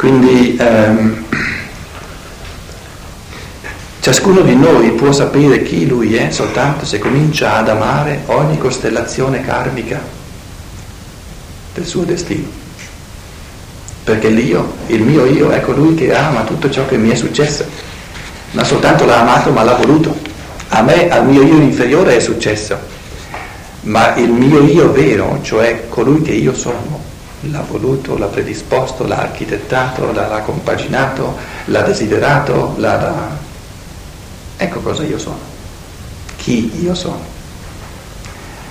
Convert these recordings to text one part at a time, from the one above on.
Quindi ehm, ciascuno di noi può sapere chi lui è soltanto se comincia ad amare ogni costellazione karmica del suo destino. Perché l'io, il mio io, è colui che ama tutto ciò che mi è successo. Non soltanto l'ha amato ma l'ha voluto. A me, al mio io inferiore è successo. Ma il mio io vero, cioè colui che io sono, l'ha voluto, l'ha predisposto, l'ha architettato, l'ha, compaginato, l'ha desiderato, l'ha, l'ha... Ecco cosa io sono, chi io sono.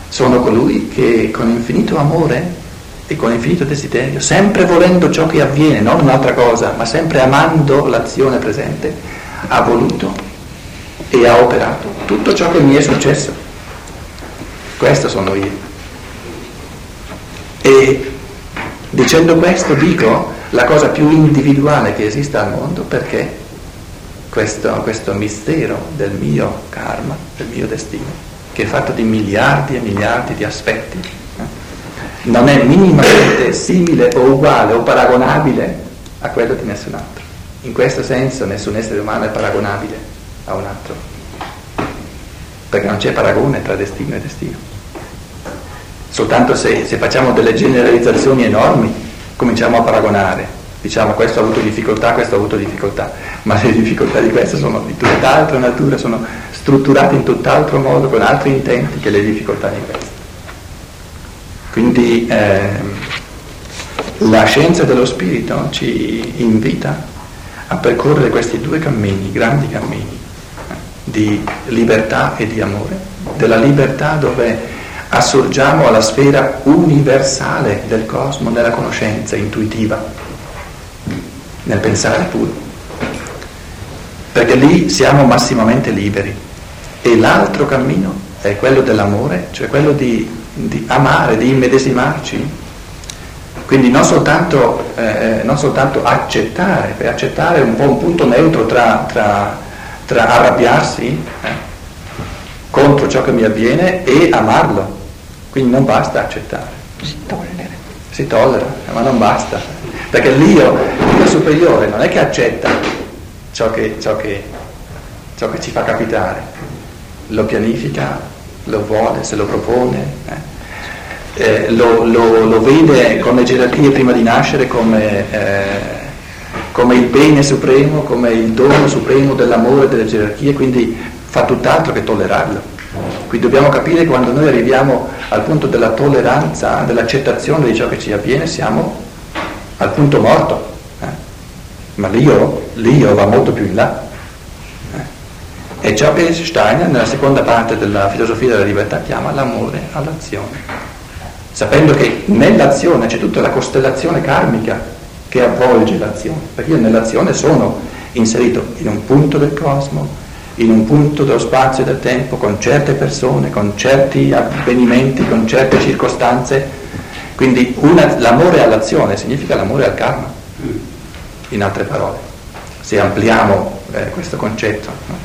Sono colui che con infinito amore e con infinito desiderio, sempre volendo ciò che avviene, non un'altra cosa, ma sempre amando l'azione presente, ha voluto e ha operato tutto ciò che mi è successo. Questo sono io. E Dicendo questo dico la cosa più individuale che esista al mondo perché questo, questo mistero del mio karma, del mio destino, che è fatto di miliardi e miliardi di aspetti, eh, non è minimamente simile o uguale o paragonabile a quello di nessun altro. In questo senso nessun essere umano è paragonabile a un altro, perché non c'è paragone tra destino e destino. Soltanto se, se facciamo delle generalizzazioni enormi cominciamo a paragonare. Diciamo questo ha avuto difficoltà, questo ha avuto difficoltà, ma le difficoltà di questo sono di tutt'altra natura, sono strutturate in tutt'altro modo, con altri intenti che le difficoltà di questo. Quindi eh, la scienza dello spirito ci invita a percorrere questi due cammini, grandi cammini, eh, di libertà e di amore, della libertà dove assurgiamo alla sfera universale del cosmo, nella conoscenza intuitiva, nel pensare puro. Perché lì siamo massimamente liberi. E l'altro cammino è quello dell'amore, cioè quello di, di amare, di immedesimarci. Quindi non soltanto, eh, non soltanto accettare, per accettare è un po' un punto neutro tra, tra, tra arrabbiarsi eh, contro ciò che mi avviene e amarlo. Quindi non basta accettare. Si tollera. Si tollera, ma non basta. Perché l'io, l'io superiore, non è che accetta ciò che, ciò che, ciò che ci fa capitare. Lo pianifica, lo vuole, se lo propone. Eh. Eh, lo, lo, lo, vede con le gerarchie prima di nascere come, eh, come il bene supremo, come il dono supremo dell'amore delle gerarchie, quindi fa tutt'altro che tollerarlo. Qui dobbiamo capire quando noi arriviamo al punto della tolleranza, dell'accettazione di ciò che ci avviene, siamo al punto morto. Eh? Ma l'io, l'io va molto più in là. Eh? È ciò che Steiner nella seconda parte della filosofia della libertà chiama l'amore all'azione. Sapendo che nell'azione c'è tutta la costellazione karmica che avvolge l'azione, perché io nell'azione sono inserito in un punto del cosmo, in un punto dello spazio e del tempo, con certe persone, con certi avvenimenti, con certe circostanze. Quindi una, l'amore all'azione significa l'amore al karma, in altre parole, se ampliamo eh, questo concetto. No?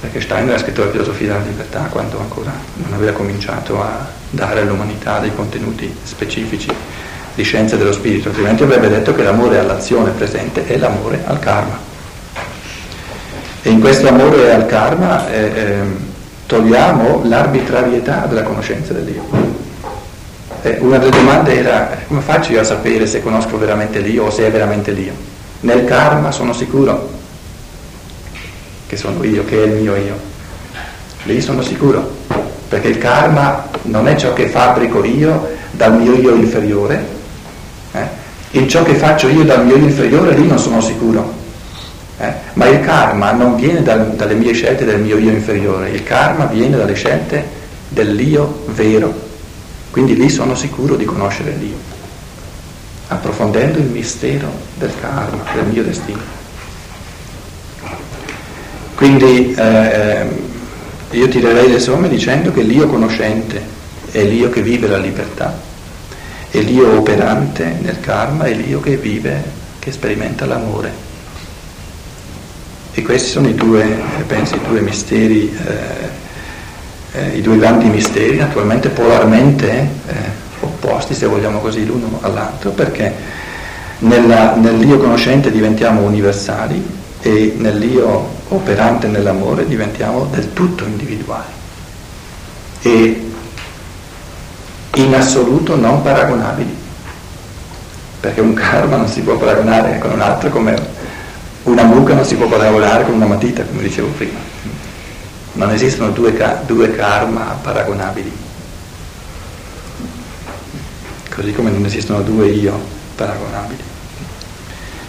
Perché Steiner ha scritto la filosofia della libertà quando ancora non aveva cominciato a dare all'umanità dei contenuti specifici di scienza dello spirito, altrimenti avrebbe detto che l'amore all'azione presente è l'amore al karma. E in questo amore al karma eh, eh, togliamo l'arbitrarietà della conoscenza dell'io. Eh, una delle domande era come faccio io a sapere se conosco veramente l'io o se è veramente l'io? Nel karma sono sicuro che sono io, che è il mio io. Lì sono sicuro, perché il karma non è ciò che fabbrico io dal mio io inferiore, eh? in ciò che faccio io dal mio io inferiore lì non sono sicuro eh? Ma il karma non viene dal, dalle mie scelte del mio io inferiore, il karma viene dalle scelte dell'io vero. Quindi lì sono sicuro di conoscere l'io, approfondendo il mistero del karma, del mio destino. Quindi eh, io tirerei le somme dicendo che l'io conoscente è l'io che vive la libertà, e l'io operante nel karma è l'io che vive, che sperimenta l'amore. E questi sono i due, penso, i due misteri, eh, eh, i due grandi misteri, naturalmente polarmente eh, opposti, se vogliamo così, l'uno all'altro, perché Nella, nell'io conoscente diventiamo universali e nell'io operante nell'amore diventiamo del tutto individuali. E in assoluto non paragonabili, perché un karma non si può paragonare con un altro come una mucca non si può paragonare con una matita, come dicevo prima. Non esistono due, due karma paragonabili, così come non esistono due io paragonabili.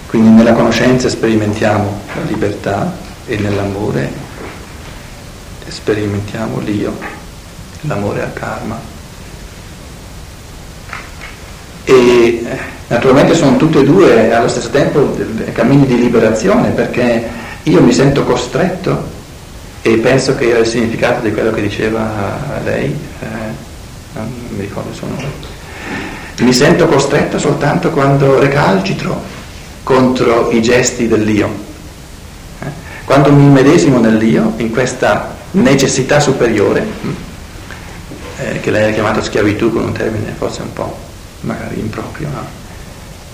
Quindi nella conoscenza sperimentiamo la libertà e nell'amore sperimentiamo l'io, l'amore al karma. E eh, naturalmente sono tutti e due allo stesso tempo cammini di liberazione perché io mi sento costretto e penso che era il significato di quello che diceva lei, eh, non mi ricordo il suo nome, mi sento costretto soltanto quando recalcitro contro i gesti dell'io. Eh? Quando mi medesimo nell'io, in questa necessità superiore, eh, che lei ha chiamato schiavitù con un termine forse un po' magari improprio, no?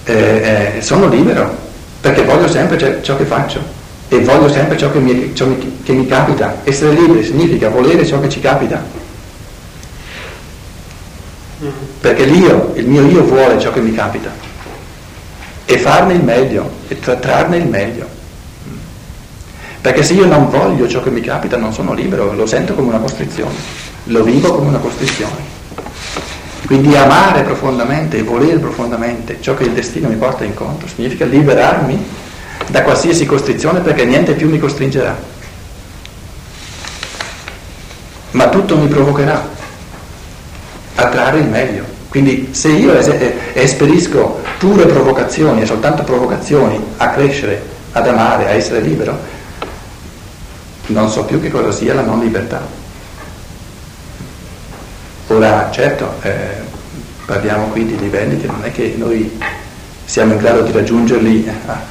Eh, eh sono libero perché voglio sempre ciò che faccio e voglio sempre ciò che mi, ciò che mi capita. Essere liberi significa volere ciò che ci capita. Perché l'io, il mio io vuole ciò che mi capita e farne il meglio e trarne il meglio. Perché se io non voglio ciò che mi capita non sono libero, lo sento come una costrizione, lo vivo come una costrizione. Quindi amare profondamente e volere profondamente ciò che il destino mi porta incontro significa liberarmi da qualsiasi costrizione perché niente più mi costringerà. Ma tutto mi provocherà a trarre il meglio. Quindi se io esperisco pure provocazioni e soltanto provocazioni a crescere, ad amare, a essere libero, non so più che cosa sia la non libertà. Ora, certo, eh, parliamo qui di livelli che non è che noi siamo in grado di raggiungerli a,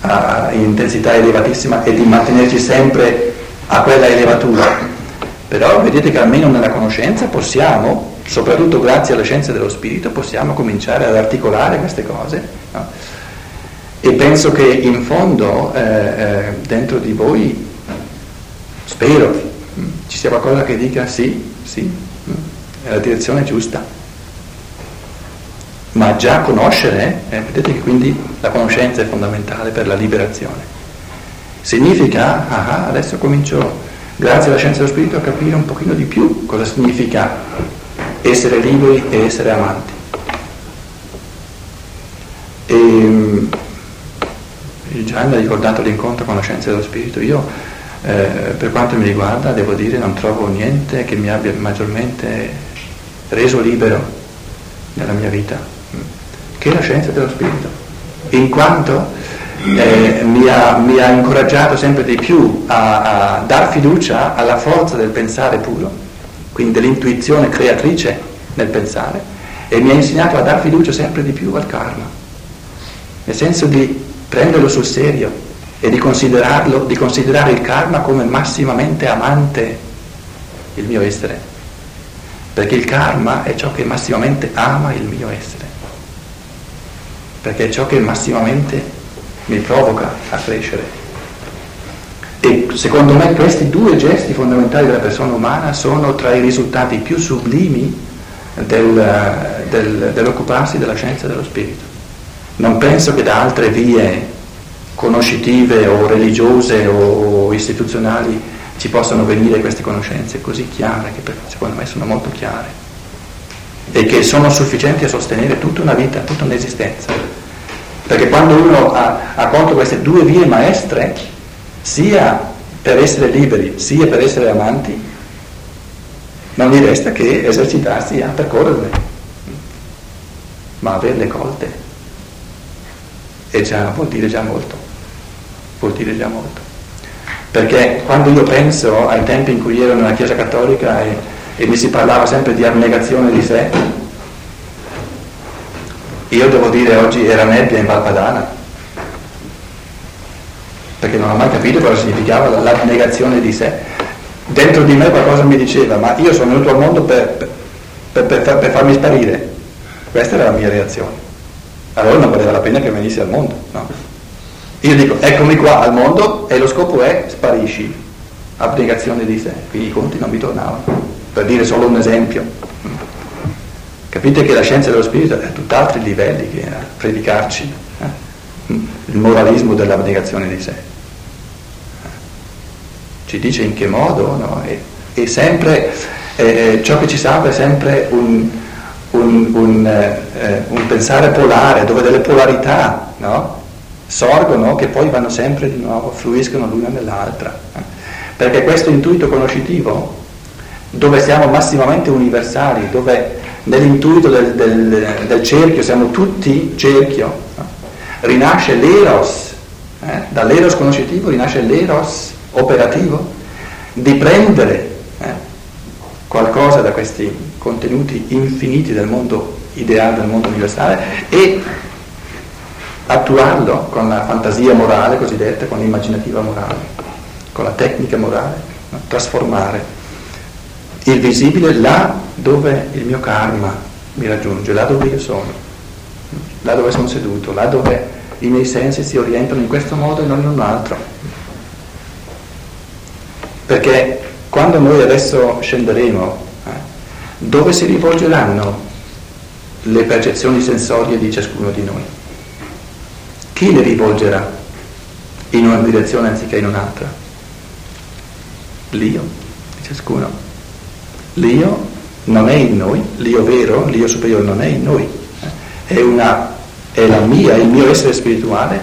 a, in intensità elevatissima e di mantenerci sempre a quella elevatura, però vedete che almeno nella conoscenza possiamo soprattutto grazie alle scienze dello spirito possiamo cominciare ad articolare queste cose. No? E penso che in fondo eh, eh, dentro di voi, spero, ci sia qualcosa che dica sì, sì, mm, è la direzione giusta. Ma già conoscere, eh, vedete che quindi la conoscenza è fondamentale per la liberazione. Significa, ah, adesso comincio, grazie alla scienza dello spirito, a capire un pochino di più cosa significa essere liberi e essere amanti. E, mm, Gianni ha ricordato l'incontro con la scienza dello spirito. Io, eh, per quanto mi riguarda, devo dire, non trovo niente che mi abbia maggiormente reso libero nella mia vita mm, che la scienza dello spirito, in quanto eh, mi, ha, mi, ha, incoraggiato sempre di più a, a dar fiducia alla forza del pensare puro quindi dell'intuizione creatrice nel pensare, e mi ha insegnato a dar fiducia sempre di più al karma, nel senso di prenderlo sul serio e di di considerare il karma come massimamente amante il mio essere, perché il karma è ciò che massimamente ama il mio essere, perché è ciò che massimamente mi provoca a crescere e secondo me questi due gesti fondamentali della persona umana sono tra i risultati più sublimi del, del, dell'occuparsi della scienza dello spirito. Non penso che da altre vie conoscitive o religiose o istituzionali ci possano venire queste conoscenze così chiare, che secondo me sono molto chiare, e che sono sufficienti a sostenere tutta una vita, tutta un'esistenza. Perché quando uno ha, ha conto queste due vie maestre, sia per essere liberi, sia per essere amanti, non gli resta che esercitarsi a percorrerle, ma averle colte e già, vuol dire già molto, vuol dire già molto. Perché quando io penso ai tempi in cui ero nella Chiesa Cattolica e, e mi si parlava sempre di abnegazione di sé, io devo dire oggi era nebbia in Valpadana, perché non ho mai capito cosa significava l'abnegazione di sé. Dentro di me qualcosa mi diceva, ma io sono venuto al mondo per, per, per, per farmi sparire. Questa era la mia reazione. allora non valeva la pena che venissi al mondo, no? Io dico, eccomi qua al mondo e lo scopo è sparisci, abnegazione di sé, quindi i conti non mi tornavano, per dire solo un esempio. Capite che la scienza dello spirito è a tutt'altri livelli che a predicarci eh? il moralismo dell'abnegazione di sé. Ci dice in che modo, no? E, e sempre, eh, eh ciò che ci salva è sempre un, un, un, eh, un pensare polare, dove delle polarità no? Sorgono che poi vanno sempre di nuovo, fluiscono l'una nell'altra. Perché questo intuito conoscitivo, dove siamo massimamente universali, dove nell'intuito del, del, del cerchio siamo tutti cerchio, rinasce l'eros, eh? dall'eros conoscitivo rinasce l'eros operativo di prendere eh? qualcosa da questi contenuti infiniti del mondo ideale, del mondo universale e attuarlo con la fantasia morale cosiddetta, con l'immaginativa morale, con la tecnica morale, no? trasformare il visibile là dove il mio karma mi raggiunge, là dove io sono, là dove sono seduto, là dove i miei sensi si orientano in questo modo e non in un altro. Perché quando noi adesso scenderemo, eh, dove si rivolgeranno le percezioni sensorie di ciascuno di noi? Chi le rivolgerà in una direzione anziché in un'altra? L'io di ciascuno. L'io non è in noi, l'io vero, l'io superiore non è in noi, è, una, è la mia, il mio essere spirituale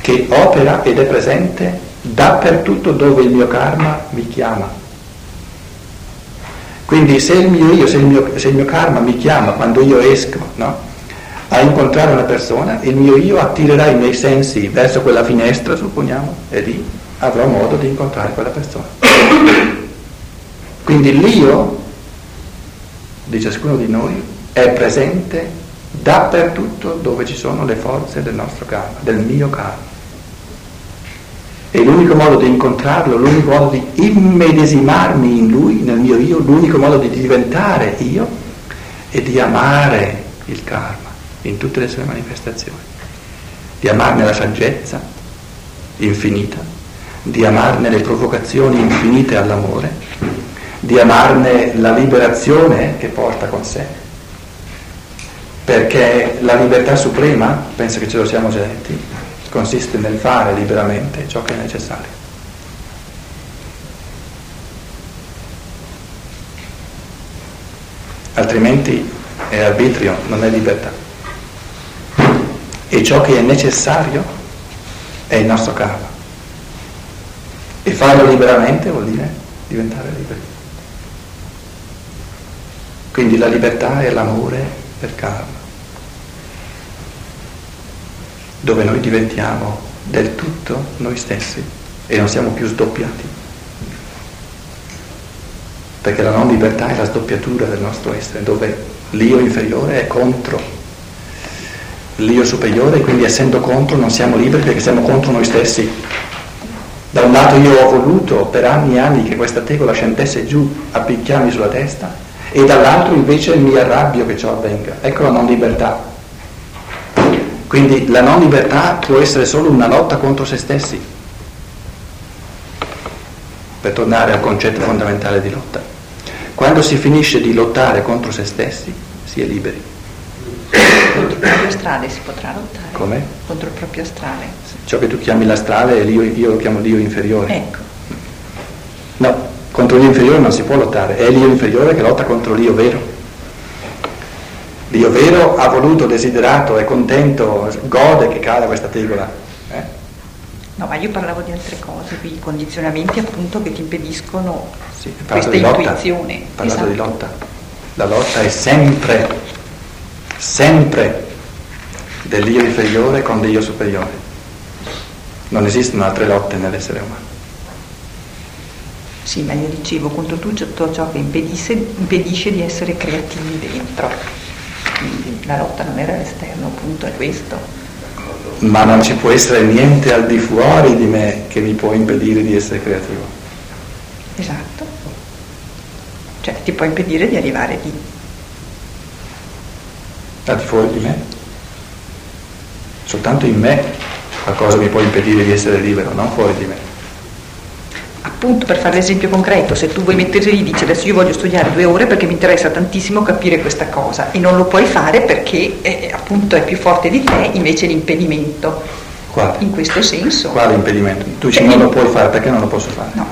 che opera ed è presente dappertutto dove il mio karma mi chiama. Quindi se il mio io, se il mio, se il mio karma mi chiama quando io esco no, a incontrare una persona, il mio io attirerà i miei sensi verso quella finestra, supponiamo, e lì avrò modo di incontrare quella persona. Quindi l'io di ciascuno di noi è presente dappertutto dove ci sono le forze del nostro karma, del mio karma. E l'unico modo di incontrarlo, l'unico modo di immedesimarmi in lui, nel mio io, l'unico modo di diventare io è di amare il karma in tutte le sue manifestazioni, di amarne la saggezza infinita, di amarne le provocazioni infinite all'amore, di amarne la liberazione che porta con sé. Perché la libertà suprema, penso che ce lo siamo già detti, consiste nel fare liberamente ciò che è necessario. Altrimenti è arbitrio, non è libertà. E ciò che è necessario è il nostro karma. E farlo liberamente vuol dire diventare liberi. Quindi la libertà è l'amore per karma. dove noi diventiamo del tutto noi stessi e non siamo più sdoppiati. Perché la non libertà è la sdoppiatura del nostro essere, dove l'io inferiore è contro l'io superiore quindi essendo contro non siamo liberi perché siamo contro noi stessi. Da un lato io ho voluto per anni e anni che questa tegola scendesse giù a picchiarmi sulla testa e dall'altro invece mi arrabbio che ciò avvenga. Ecco la non libertà. Quindi la non libertà può essere solo una lotta contro se stessi, per tornare al concetto fondamentale di lotta. Quando si finisce di lottare contro se stessi, si è liberi. Contro il proprio astrale si potrà lottare? Come? Contro il proprio astrale. Ciò che tu chiami l'astrale, io, io lo chiamo l'io inferiore. Ecco. No, contro l'io inferiore non si può lottare, è l'io inferiore che lotta contro l'io vero. Dio vero ha voluto, desiderato, è contento, gode che cada questa tegola. Eh? No, ma io parlavo di altre cose, i condizionamenti appunto che ti impediscono sì, questa di intuizione. Ho parlato esatto. di lotta. La lotta è sempre, sempre dell'io inferiore con l'io superiore. Non esistono altre lotte nell'essere umano. Sì, ma io dicevo contro tutto ciò che impedisce, impedisce di essere creativi dentro quindi la lotta non era all'esterno, appunto è questo. Ma non ci può essere niente al di fuori di me che mi può impedire di essere creativo. Esatto. Cioè ti può impedire di arrivare lì. Di fuori di me? Soltanto in me qualcosa mi può impedire di essere libero, non fuori di me. Appunto, per fare l'esempio concreto, se tu vuoi mettere lì, dici adesso io voglio studiare due ore perché mi interessa tantissimo capire questa cosa e non lo puoi fare perché eh, appunto è più forte di te invece l'impedimento. Quale? In questo senso. Quale impedimento? Tu dici non lo puoi fare, perché non lo posso fare? No,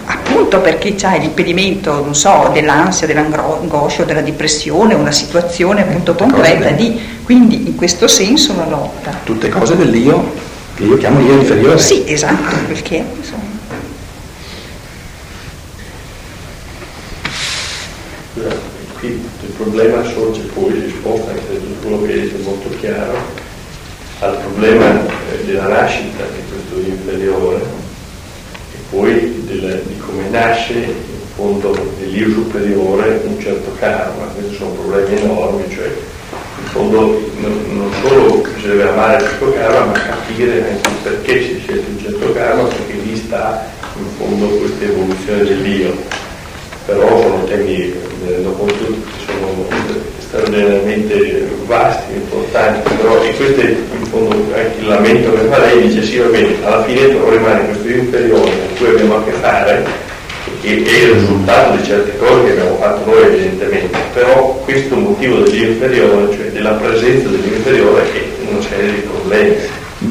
appunto perché c'hai l'impedimento, non so, dell'ansia, dell'angoscia, della depressione, una situazione appunto concreta di... Quindi in questo senso la lotta. Tutte cose dell'io che io chiamo io inferiore. Sì, esatto, perché insomma. Qui il problema sorge poi, risposta anche quello che detto molto chiaro, al problema eh, della nascita di questo inferiore e poi del, di come nasce in fondo nell'io superiore un certo karma, questi sono problemi enormi, cioè in fondo non, solo deve amare questo karma, ma capire anche perché si è scelto un certo karma, perché lì sta in fondo questa evoluzione dell'io. Però sono temi, mi rendo conto, che sono straordinariamente vasti, importanti, però e questo è in fondo anche il lamento che fa lei, dice sì va bene, alla fine rimane questo inferiore con cui abbiamo a che fare, che è il risultato di certe cose che abbiamo fatto noi evidentemente, però questo motivo dell'inferiore, cioè della presenza dell'inferiore è una serie di problemi.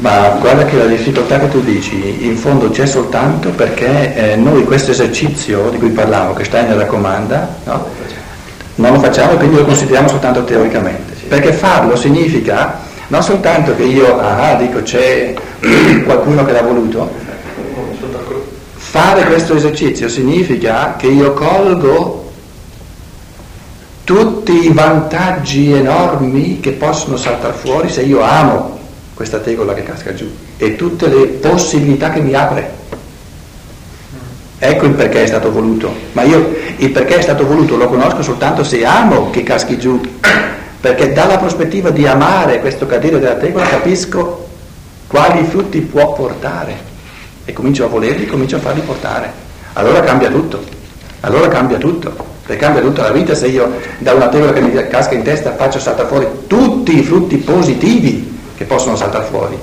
Ma guarda che la difficoltà che tu dici in fondo c'è soltanto perché eh, noi questo esercizio di cui parlavo, che Steiner raccomanda, no? Non lo facciamo e quindi lo consideriamo soltanto teoricamente. Perché farlo significa non soltanto che io, ah, dico c'è qualcuno che l'ha voluto, fare questo esercizio significa che io colgo tutti i vantaggi enormi che possono saltare fuori se io amo questa tegola che casca giù e tutte le possibilità che mi apre. Ecco il perché è stato voluto, ma io il perché è stato voluto lo conosco soltanto se amo che caschi giù, perché dalla prospettiva di amare questo cadere della tegola capisco quali frutti può portare e comincio a volerli, comincio a farli portare. Allora cambia tutto, allora cambia tutto, perché cambia tutta la vita se io da una tegola che mi casca in testa faccio saltare fuori tutti i frutti positivi che possono saltare fuori.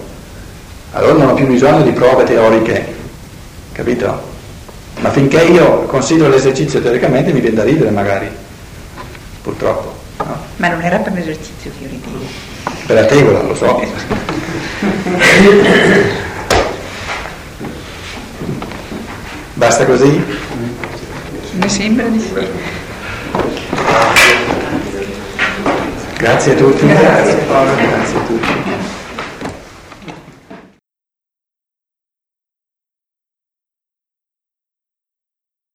Allora non ho più bisogno di prove teoriche, capito? Ma finché io considero l'esercizio teoricamente mi viene da ridere magari, purtroppo. No? Ma non era per l'esercizio che io ridevo. Per la tegola, lo so. Basta così? Mi sembra di sì. Grazie a tutti. Grazie Paolo, grazie a tutti.